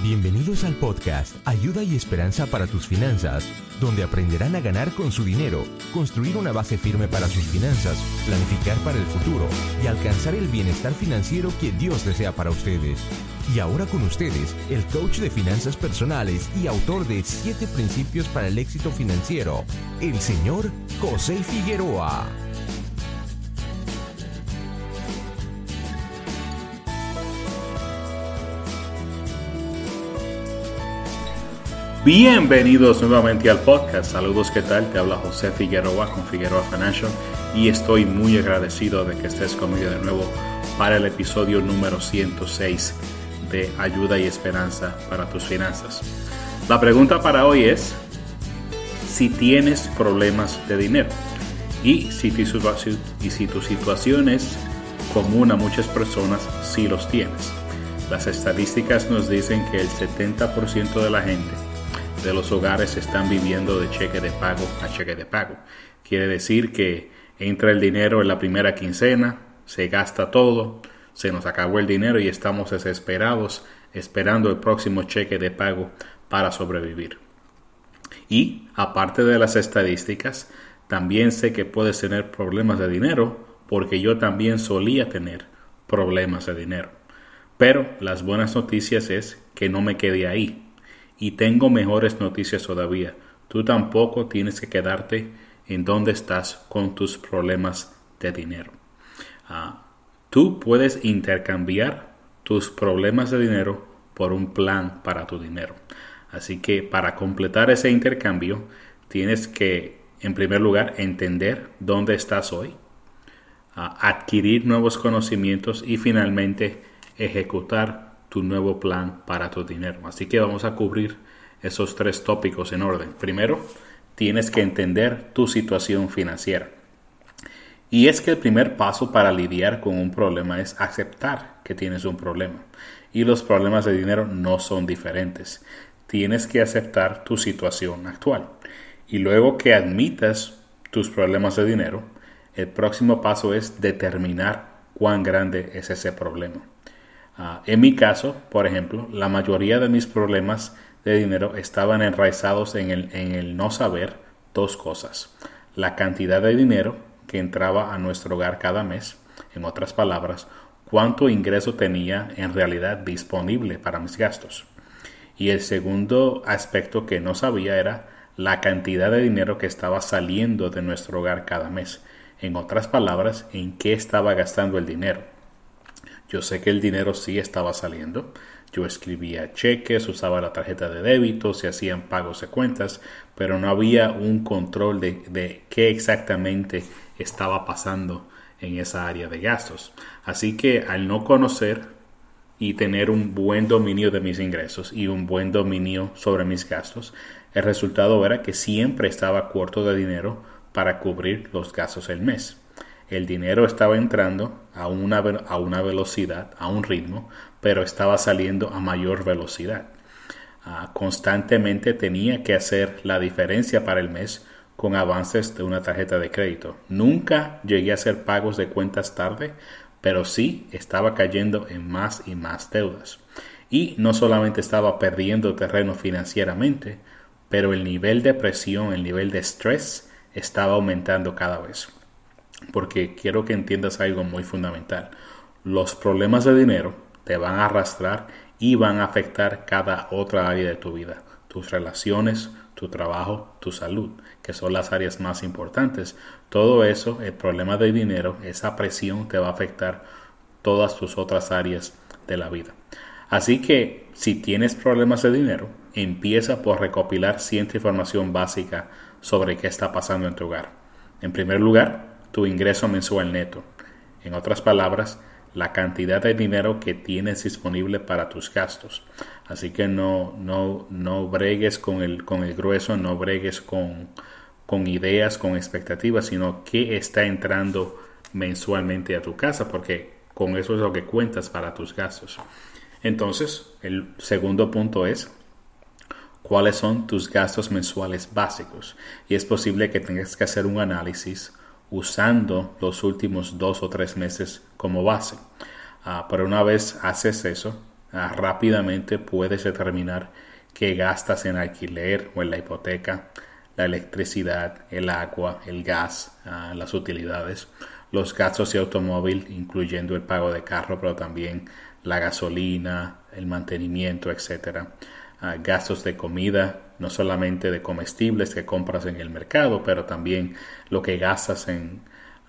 Bienvenidos al podcast Ayuda y Esperanza para tus finanzas, donde aprenderán a ganar con su dinero, construir una base firme para sus finanzas, planificar para el futuro y alcanzar el bienestar financiero que Dios desea para ustedes. Y ahora con ustedes, el coach de finanzas personales y autor de 7 principios para el éxito financiero, el señor José Figueroa. Bienvenidos nuevamente al podcast. Saludos, ¿qué tal? Te habla José Figueroa con Figueroa Financial y estoy muy agradecido de que estés conmigo de nuevo para el episodio número 106 de Ayuda y Esperanza para tus finanzas. La pregunta para hoy es si tienes problemas de dinero y si tu, y si tu situación es común a muchas personas, si los tienes. Las estadísticas nos dicen que el 70% de la gente de los hogares están viviendo de cheque de pago a cheque de pago. Quiere decir que entra el dinero en la primera quincena, se gasta todo, se nos acabó el dinero y estamos desesperados esperando el próximo cheque de pago para sobrevivir. Y aparte de las estadísticas, también sé que puedes tener problemas de dinero porque yo también solía tener problemas de dinero. Pero las buenas noticias es que no me quedé ahí. Y tengo mejores noticias todavía. Tú tampoco tienes que quedarte en donde estás con tus problemas de dinero. Ah, tú puedes intercambiar tus problemas de dinero por un plan para tu dinero. Así que para completar ese intercambio tienes que, en primer lugar, entender dónde estás hoy, ah, adquirir nuevos conocimientos y finalmente ejecutar tu nuevo plan para tu dinero. Así que vamos a cubrir esos tres tópicos en orden. Primero, tienes que entender tu situación financiera. Y es que el primer paso para lidiar con un problema es aceptar que tienes un problema. Y los problemas de dinero no son diferentes. Tienes que aceptar tu situación actual. Y luego que admitas tus problemas de dinero, el próximo paso es determinar cuán grande es ese problema. Ah, en mi caso, por ejemplo, la mayoría de mis problemas de dinero estaban enraizados en el, en el no saber dos cosas. La cantidad de dinero que entraba a nuestro hogar cada mes, en otras palabras, cuánto ingreso tenía en realidad disponible para mis gastos. Y el segundo aspecto que no sabía era la cantidad de dinero que estaba saliendo de nuestro hogar cada mes. En otras palabras, en qué estaba gastando el dinero. Yo sé que el dinero sí estaba saliendo. Yo escribía cheques, usaba la tarjeta de débito, se hacían pagos de cuentas, pero no había un control de, de qué exactamente estaba pasando en esa área de gastos. Así que al no conocer y tener un buen dominio de mis ingresos y un buen dominio sobre mis gastos, el resultado era que siempre estaba corto de dinero para cubrir los gastos del mes el dinero estaba entrando a una, a una velocidad, a un ritmo, pero estaba saliendo a mayor velocidad. Ah, constantemente tenía que hacer la diferencia para el mes con avances de una tarjeta de crédito. Nunca llegué a hacer pagos de cuentas tarde, pero sí estaba cayendo en más y más deudas. Y no solamente estaba perdiendo terreno financieramente, pero el nivel de presión, el nivel de estrés estaba aumentando cada vez porque quiero que entiendas algo muy fundamental. Los problemas de dinero te van a arrastrar y van a afectar cada otra área de tu vida, tus relaciones, tu trabajo, tu salud, que son las áreas más importantes. Todo eso, el problema de dinero, esa presión te va a afectar todas tus otras áreas de la vida. Así que si tienes problemas de dinero, empieza por recopilar cierta información básica sobre qué está pasando en tu hogar. En primer lugar, tu ingreso mensual neto. En otras palabras, la cantidad de dinero que tienes disponible para tus gastos. Así que no, no, no bregues con el, con el grueso, no bregues con, con ideas, con expectativas, sino qué está entrando mensualmente a tu casa, porque con eso es lo que cuentas para tus gastos. Entonces, el segundo punto es cuáles son tus gastos mensuales básicos. Y es posible que tengas que hacer un análisis usando los últimos dos o tres meses como base. Ah, pero una vez haces eso, ah, rápidamente puedes determinar qué gastas en alquiler o en la hipoteca, la electricidad, el agua, el gas, ah, las utilidades, los gastos de automóvil, incluyendo el pago de carro, pero también la gasolina, el mantenimiento, etcétera, gastos de comida, no solamente de comestibles que compras en el mercado, pero también lo que gastas en,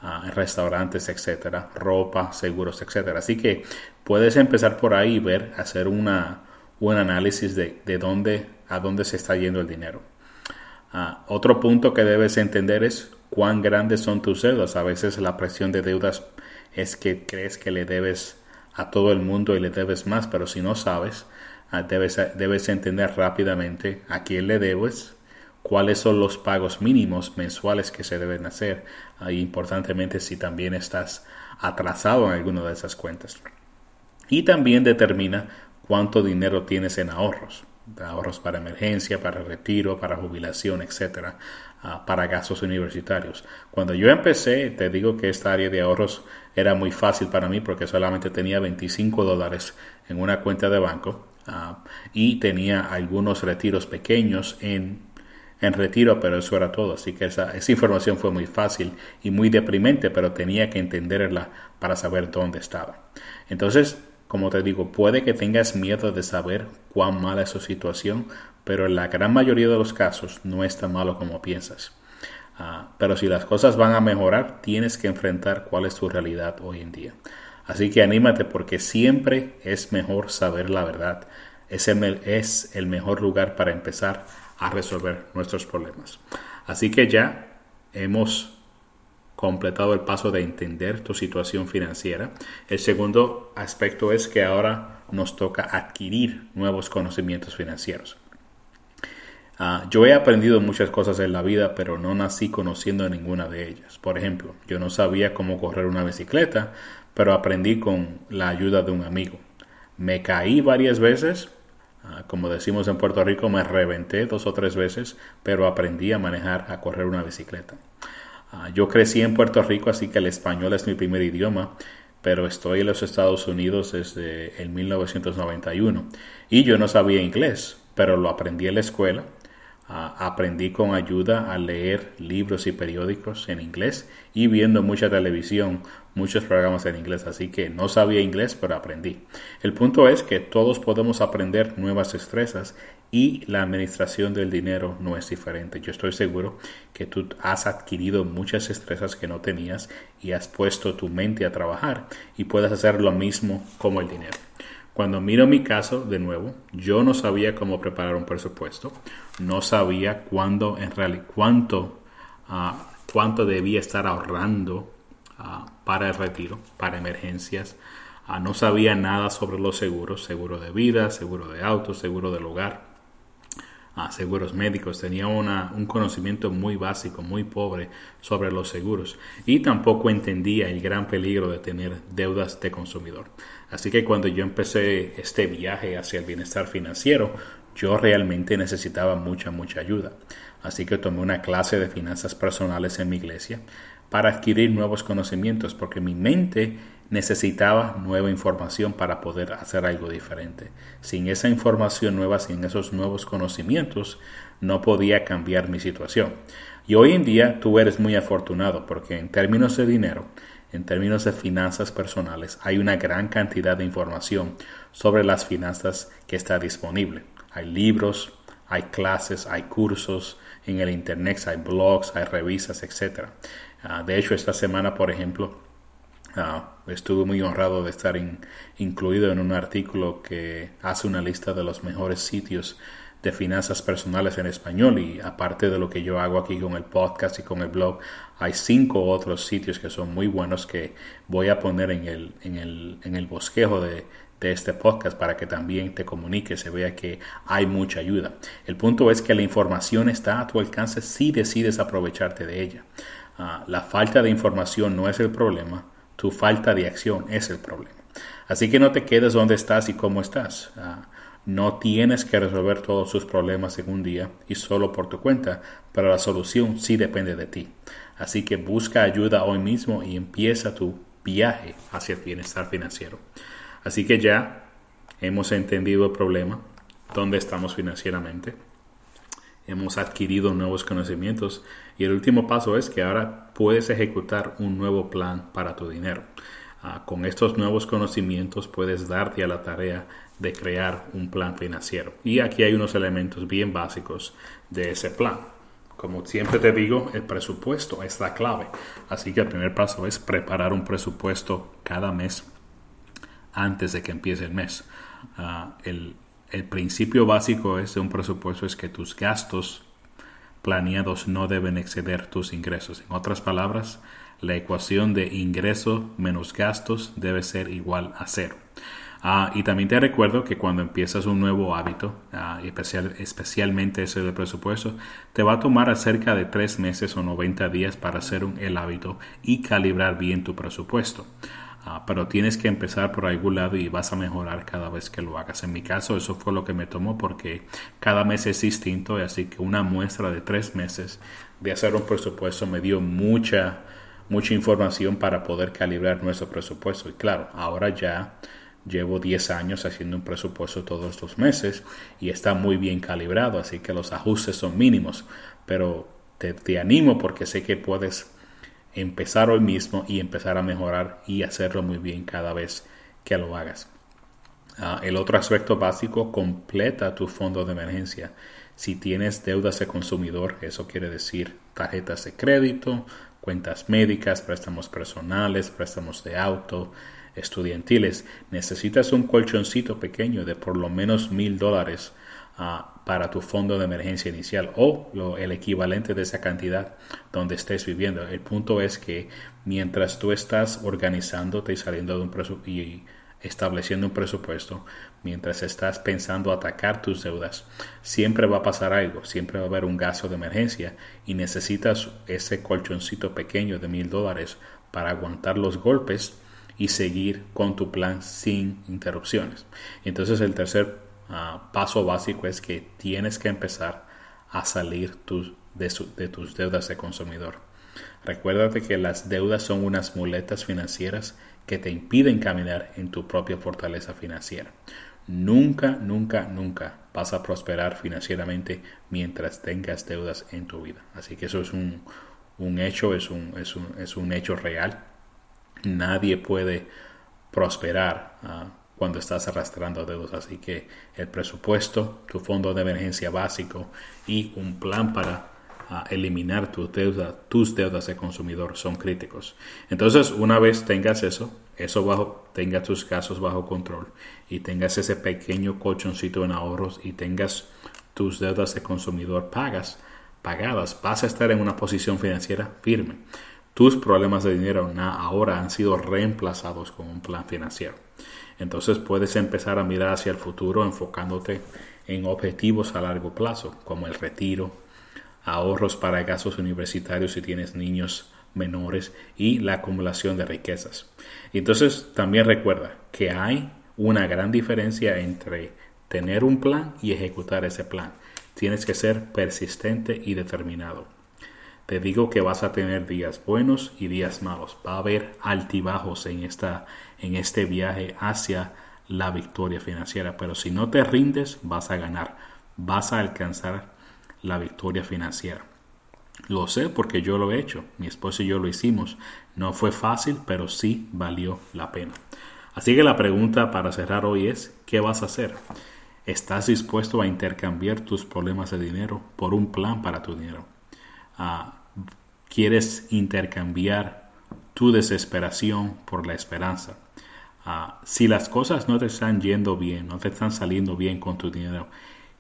ah, restaurantes, etcétera, ropa, seguros, etcétera. Así que puedes empezar por ahí y ver, hacer una, un análisis de, de dónde, a dónde se está yendo el dinero. Ah, otro punto que debes entender es cuán grandes son tus deudas. A veces la presión de deudas es que crees que le debes a todo el mundo y le debes más, pero si no sabes, debes, debes entender rápidamente a quién le debes, cuáles son los pagos mínimos mensuales que se deben hacer, y importantemente si también estás atrasado en alguna de esas cuentas. Y también determina cuánto dinero tienes en ahorros ahorros para emergencia, para retiro, para jubilación, etcétera, ah, para gastos universitarios. Cuando yo empecé, te digo que esta área de ahorros era muy fácil para mí porque solamente tenía 25 dólares en una cuenta de banco ah, y tenía algunos retiros pequeños en, en retiro, pero eso era todo. Así que esa, esa información fue muy fácil y muy deprimente, pero tenía que entenderla para saber dónde estaba. Entonces, como te digo, puede que tengas miedo de saber cuán mala es su situación, pero en la gran mayoría de los casos no es tan malo como piensas. Ah, pero si las cosas van a mejorar, tienes que enfrentar cuál es tu realidad hoy en día. Así que anímate porque siempre es mejor saber la verdad. Es es el mejor lugar para empezar a resolver nuestros problemas. Así que ya hemos completado el paso de entender tu situación financiera. El segundo aspecto es que ahora nos toca adquirir nuevos conocimientos financieros. Ah, yo he aprendido muchas cosas en la vida, pero no nací conociendo ninguna de ellas. Por ejemplo, yo no sabía cómo correr una bicicleta, pero aprendí con la ayuda de un amigo. Me caí varias veces, ah, como decimos en Puerto Rico, me reventé dos o tres veces, pero aprendí a manejar, a correr una bicicleta. Ah, yo crecí en Puerto Rico, así que el español es mi primer idioma, pero estoy en los Estados Unidos desde el 1991 y yo no sabía inglés, pero lo aprendí en la escuela aprendí con ayuda a leer libros y periódicos en inglés y viendo mucha televisión, muchos programas en inglés, así que no sabía inglés, pero aprendí. El punto es que todos podemos aprender nuevas destrezas y la administración del dinero no es diferente. Yo estoy seguro que tú has adquirido muchas destrezas que no tenías y has puesto tu mente a trabajar y puedes hacer lo mismo como el dinero. Cuando miro mi caso, de nuevo, yo no sabía cómo preparar un presupuesto, no sabía cuándo, en realidad, cuánto, ah, cuánto debía estar ahorrando ah, para el retiro, para emergencias. Ah, no sabía nada sobre los seguros, seguro de vida, seguro de auto, seguro del hogar, seguros médicos. Tenía una, un conocimiento muy básico, muy pobre sobre los seguros y tampoco entendía el gran peligro de tener deudas de consumidor. Así que cuando yo empecé este viaje hacia el bienestar financiero, yo realmente necesitaba mucha, mucha ayuda. Así que tomé una clase de finanzas personales en mi iglesia para adquirir nuevos conocimientos, porque mi mente necesitaba nueva información para poder hacer algo diferente. Sin esa información nueva, sin esos nuevos conocimientos, no podía cambiar mi situación. Y hoy en día tú eres muy afortunado porque en términos de dinero, en términos de finanzas personales, hay una gran cantidad de información sobre las finanzas que está disponible. Hay libros, hay clases, hay cursos en el Internet, hay blogs, hay revistas, etc. Ah, de hecho, esta semana, por ejemplo, ah, estuve muy honrado de estar incluido en un artículo que hace una lista de los mejores sitios de finanzas personales en español y aparte de lo que yo hago aquí con el podcast y con el blog, hay cinco otros sitios que son muy buenos que voy a poner en el, en el, en el bosquejo de, de este podcast para que también te comunique, se vea que hay mucha ayuda. El punto es que la información está a tu alcance si decides aprovecharte de ella. Ah, la falta de información no es el problema, tu falta de acción es el problema. Así que no te quedes donde estás y cómo estás. Ah, no tienes que resolver todos sus problemas en un día y solo por tu cuenta, pero la solución sí depende de ti. Así que busca ayuda hoy mismo y empieza tu viaje hacia el bienestar financiero. Así que ya hemos entendido el problema, dónde estamos financieramente, hemos adquirido nuevos conocimientos y el último paso es que ahora puedes ejecutar un nuevo plan para tu dinero. Ah, con estos nuevos conocimientos puedes darte a la tarea de crear un plan financiero. Y aquí hay unos elementos bien básicos de ese plan. Como siempre te digo, el presupuesto es la clave. Así que el primer paso es preparar un presupuesto cada mes antes de que empiece el mes. Ah, el, el principio básico es de un presupuesto es que tus gastos planeados no deben exceder tus ingresos. En otras palabras, la ecuación de ingreso menos gastos debe ser igual a cero. Ah, y también te recuerdo que cuando empiezas un nuevo hábito, ah, especial, especialmente ese de presupuesto, te va a tomar cerca de tres meses o 90 días para hacer un, el hábito y calibrar bien tu presupuesto. Ah, pero tienes que empezar por algún lado y vas a mejorar cada vez que lo hagas. En mi caso, eso fue lo que me tomó porque cada mes es distinto, así que una muestra de tres meses de hacer un presupuesto me dio mucha, mucha información para poder calibrar nuestro presupuesto. Y claro, ahora ya Llevo 10 años haciendo un presupuesto todos los meses y está muy bien calibrado, así que los ajustes son mínimos, pero te, animo porque sé que puedes empezar hoy mismo y empezar a mejorar y hacerlo muy bien cada vez que lo hagas. Ah, el otro aspecto básico, completa tu fondo de emergencia. Si tienes deudas de consumidor, eso quiere decir tarjetas de crédito, cuentas médicas, préstamos personales, préstamos de auto, estudiantiles, necesitas un colchoncito pequeño de por lo menos mil dólares ah, para tu fondo de emergencia inicial o el equivalente de esa cantidad donde estés viviendo. El punto es que mientras tú estás organizándote y saliendo de un y estableciendo un presupuesto, mientras estás pensando atacar tus deudas, siempre va a pasar algo, siempre va a haber un gasto de emergencia y necesitas ese colchoncito pequeño de mil dólares para aguantar los golpes y seguir con tu plan sin interrupciones. Entonces el tercer ah, paso básico es que tienes que empezar a salir de, tus deudas de consumidor. Recuérdate que las deudas son unas muletas financieras que te impiden caminar en tu propia fortaleza financiera. Nunca, nunca, nunca vas a prosperar financieramente mientras tengas deudas en tu vida. Así que eso es un, un hecho, es un, es, un, es un hecho real Nadie puede prosperar ah, cuando estás arrastrando deudas. Así que el presupuesto, tu fondo de emergencia básico y un plan para ah, eliminar tus deudas, tus deudas de consumidor son críticos. Entonces, una vez tengas eso, eso bajo, tengas tus casos bajo control y tengas ese pequeño colchoncito en ahorros y tengas tus deudas de consumidor pagas, pagadas, vas a estar en una posición financiera firme. Tus problemas de dinero ahora han sido reemplazados con un plan financiero. Entonces puedes empezar a mirar hacia el futuro enfocándote en objetivos a largo plazo, como el retiro, ahorros para gastos universitarios si tienes niños menores y la acumulación de riquezas. Entonces también recuerda que hay una gran diferencia entre tener un plan y ejecutar ese plan. Tienes que ser persistente y determinado. Te digo que vas a tener días buenos y días malos. Va a haber altibajos en, esta, en este viaje hacia la victoria financiera. Pero si no te rindes, vas a ganar. Vas a alcanzar la victoria financiera. Lo sé porque yo lo he hecho. Mi esposo y yo lo hicimos. No fue fácil, pero sí valió la pena. Así que la pregunta para cerrar hoy es, ¿qué vas a hacer? ¿Estás dispuesto a intercambiar tus problemas de dinero por un plan para tu dinero? Ah, quieres intercambiar tu desesperación por la esperanza. Ah, si las cosas no te están yendo bien, no te están saliendo bien con tu dinero,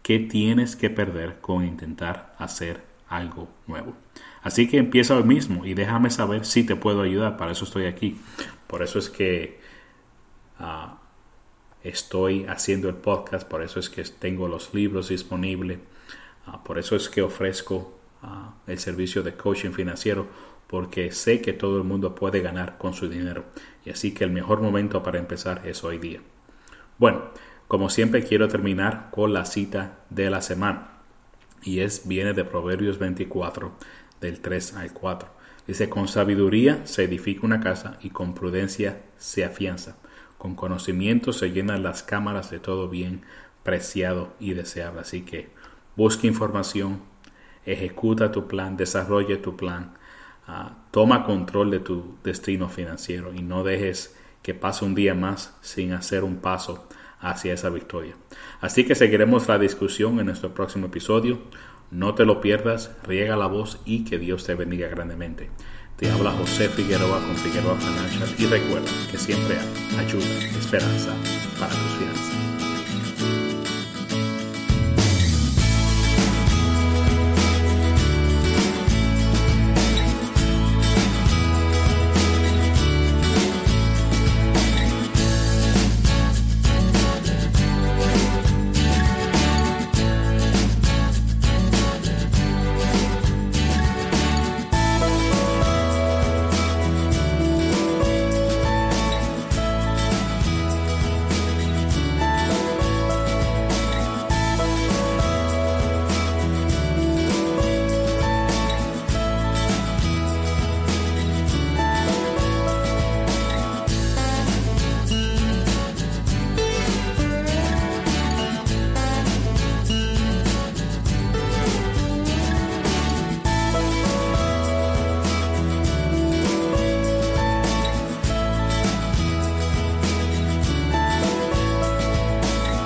¿qué tienes que perder con intentar hacer algo nuevo? Así que empieza hoy mismo y déjame saber si te puedo ayudar. Para eso estoy aquí. Por eso es que ah, estoy haciendo el podcast. Por eso es que tengo los libros disponibles. Ah, por eso es que ofrezco el servicio de coaching financiero porque sé que todo el mundo puede ganar con su dinero y así que el mejor momento para empezar es hoy día. Bueno, como siempre quiero terminar con la cita de la semana y es viene de Proverbios 24 del 3 al 4. Dice, con sabiduría se edifica una casa y con prudencia se afianza. Con conocimiento se llenan las cámaras de todo bien preciado y deseable. Así que busca información, ejecuta tu plan, desarrolle tu plan, ah, toma control de tu destino financiero y no dejes que pase un día más sin hacer un paso hacia esa victoria. Así que seguiremos la discusión en nuestro próximo episodio. No te lo pierdas, riega la voz y que Dios te bendiga grandemente. Te habla José Figueroa con Figueroa Financial y recuerda que siempre hay ayuda, esperanza para tus finanzas.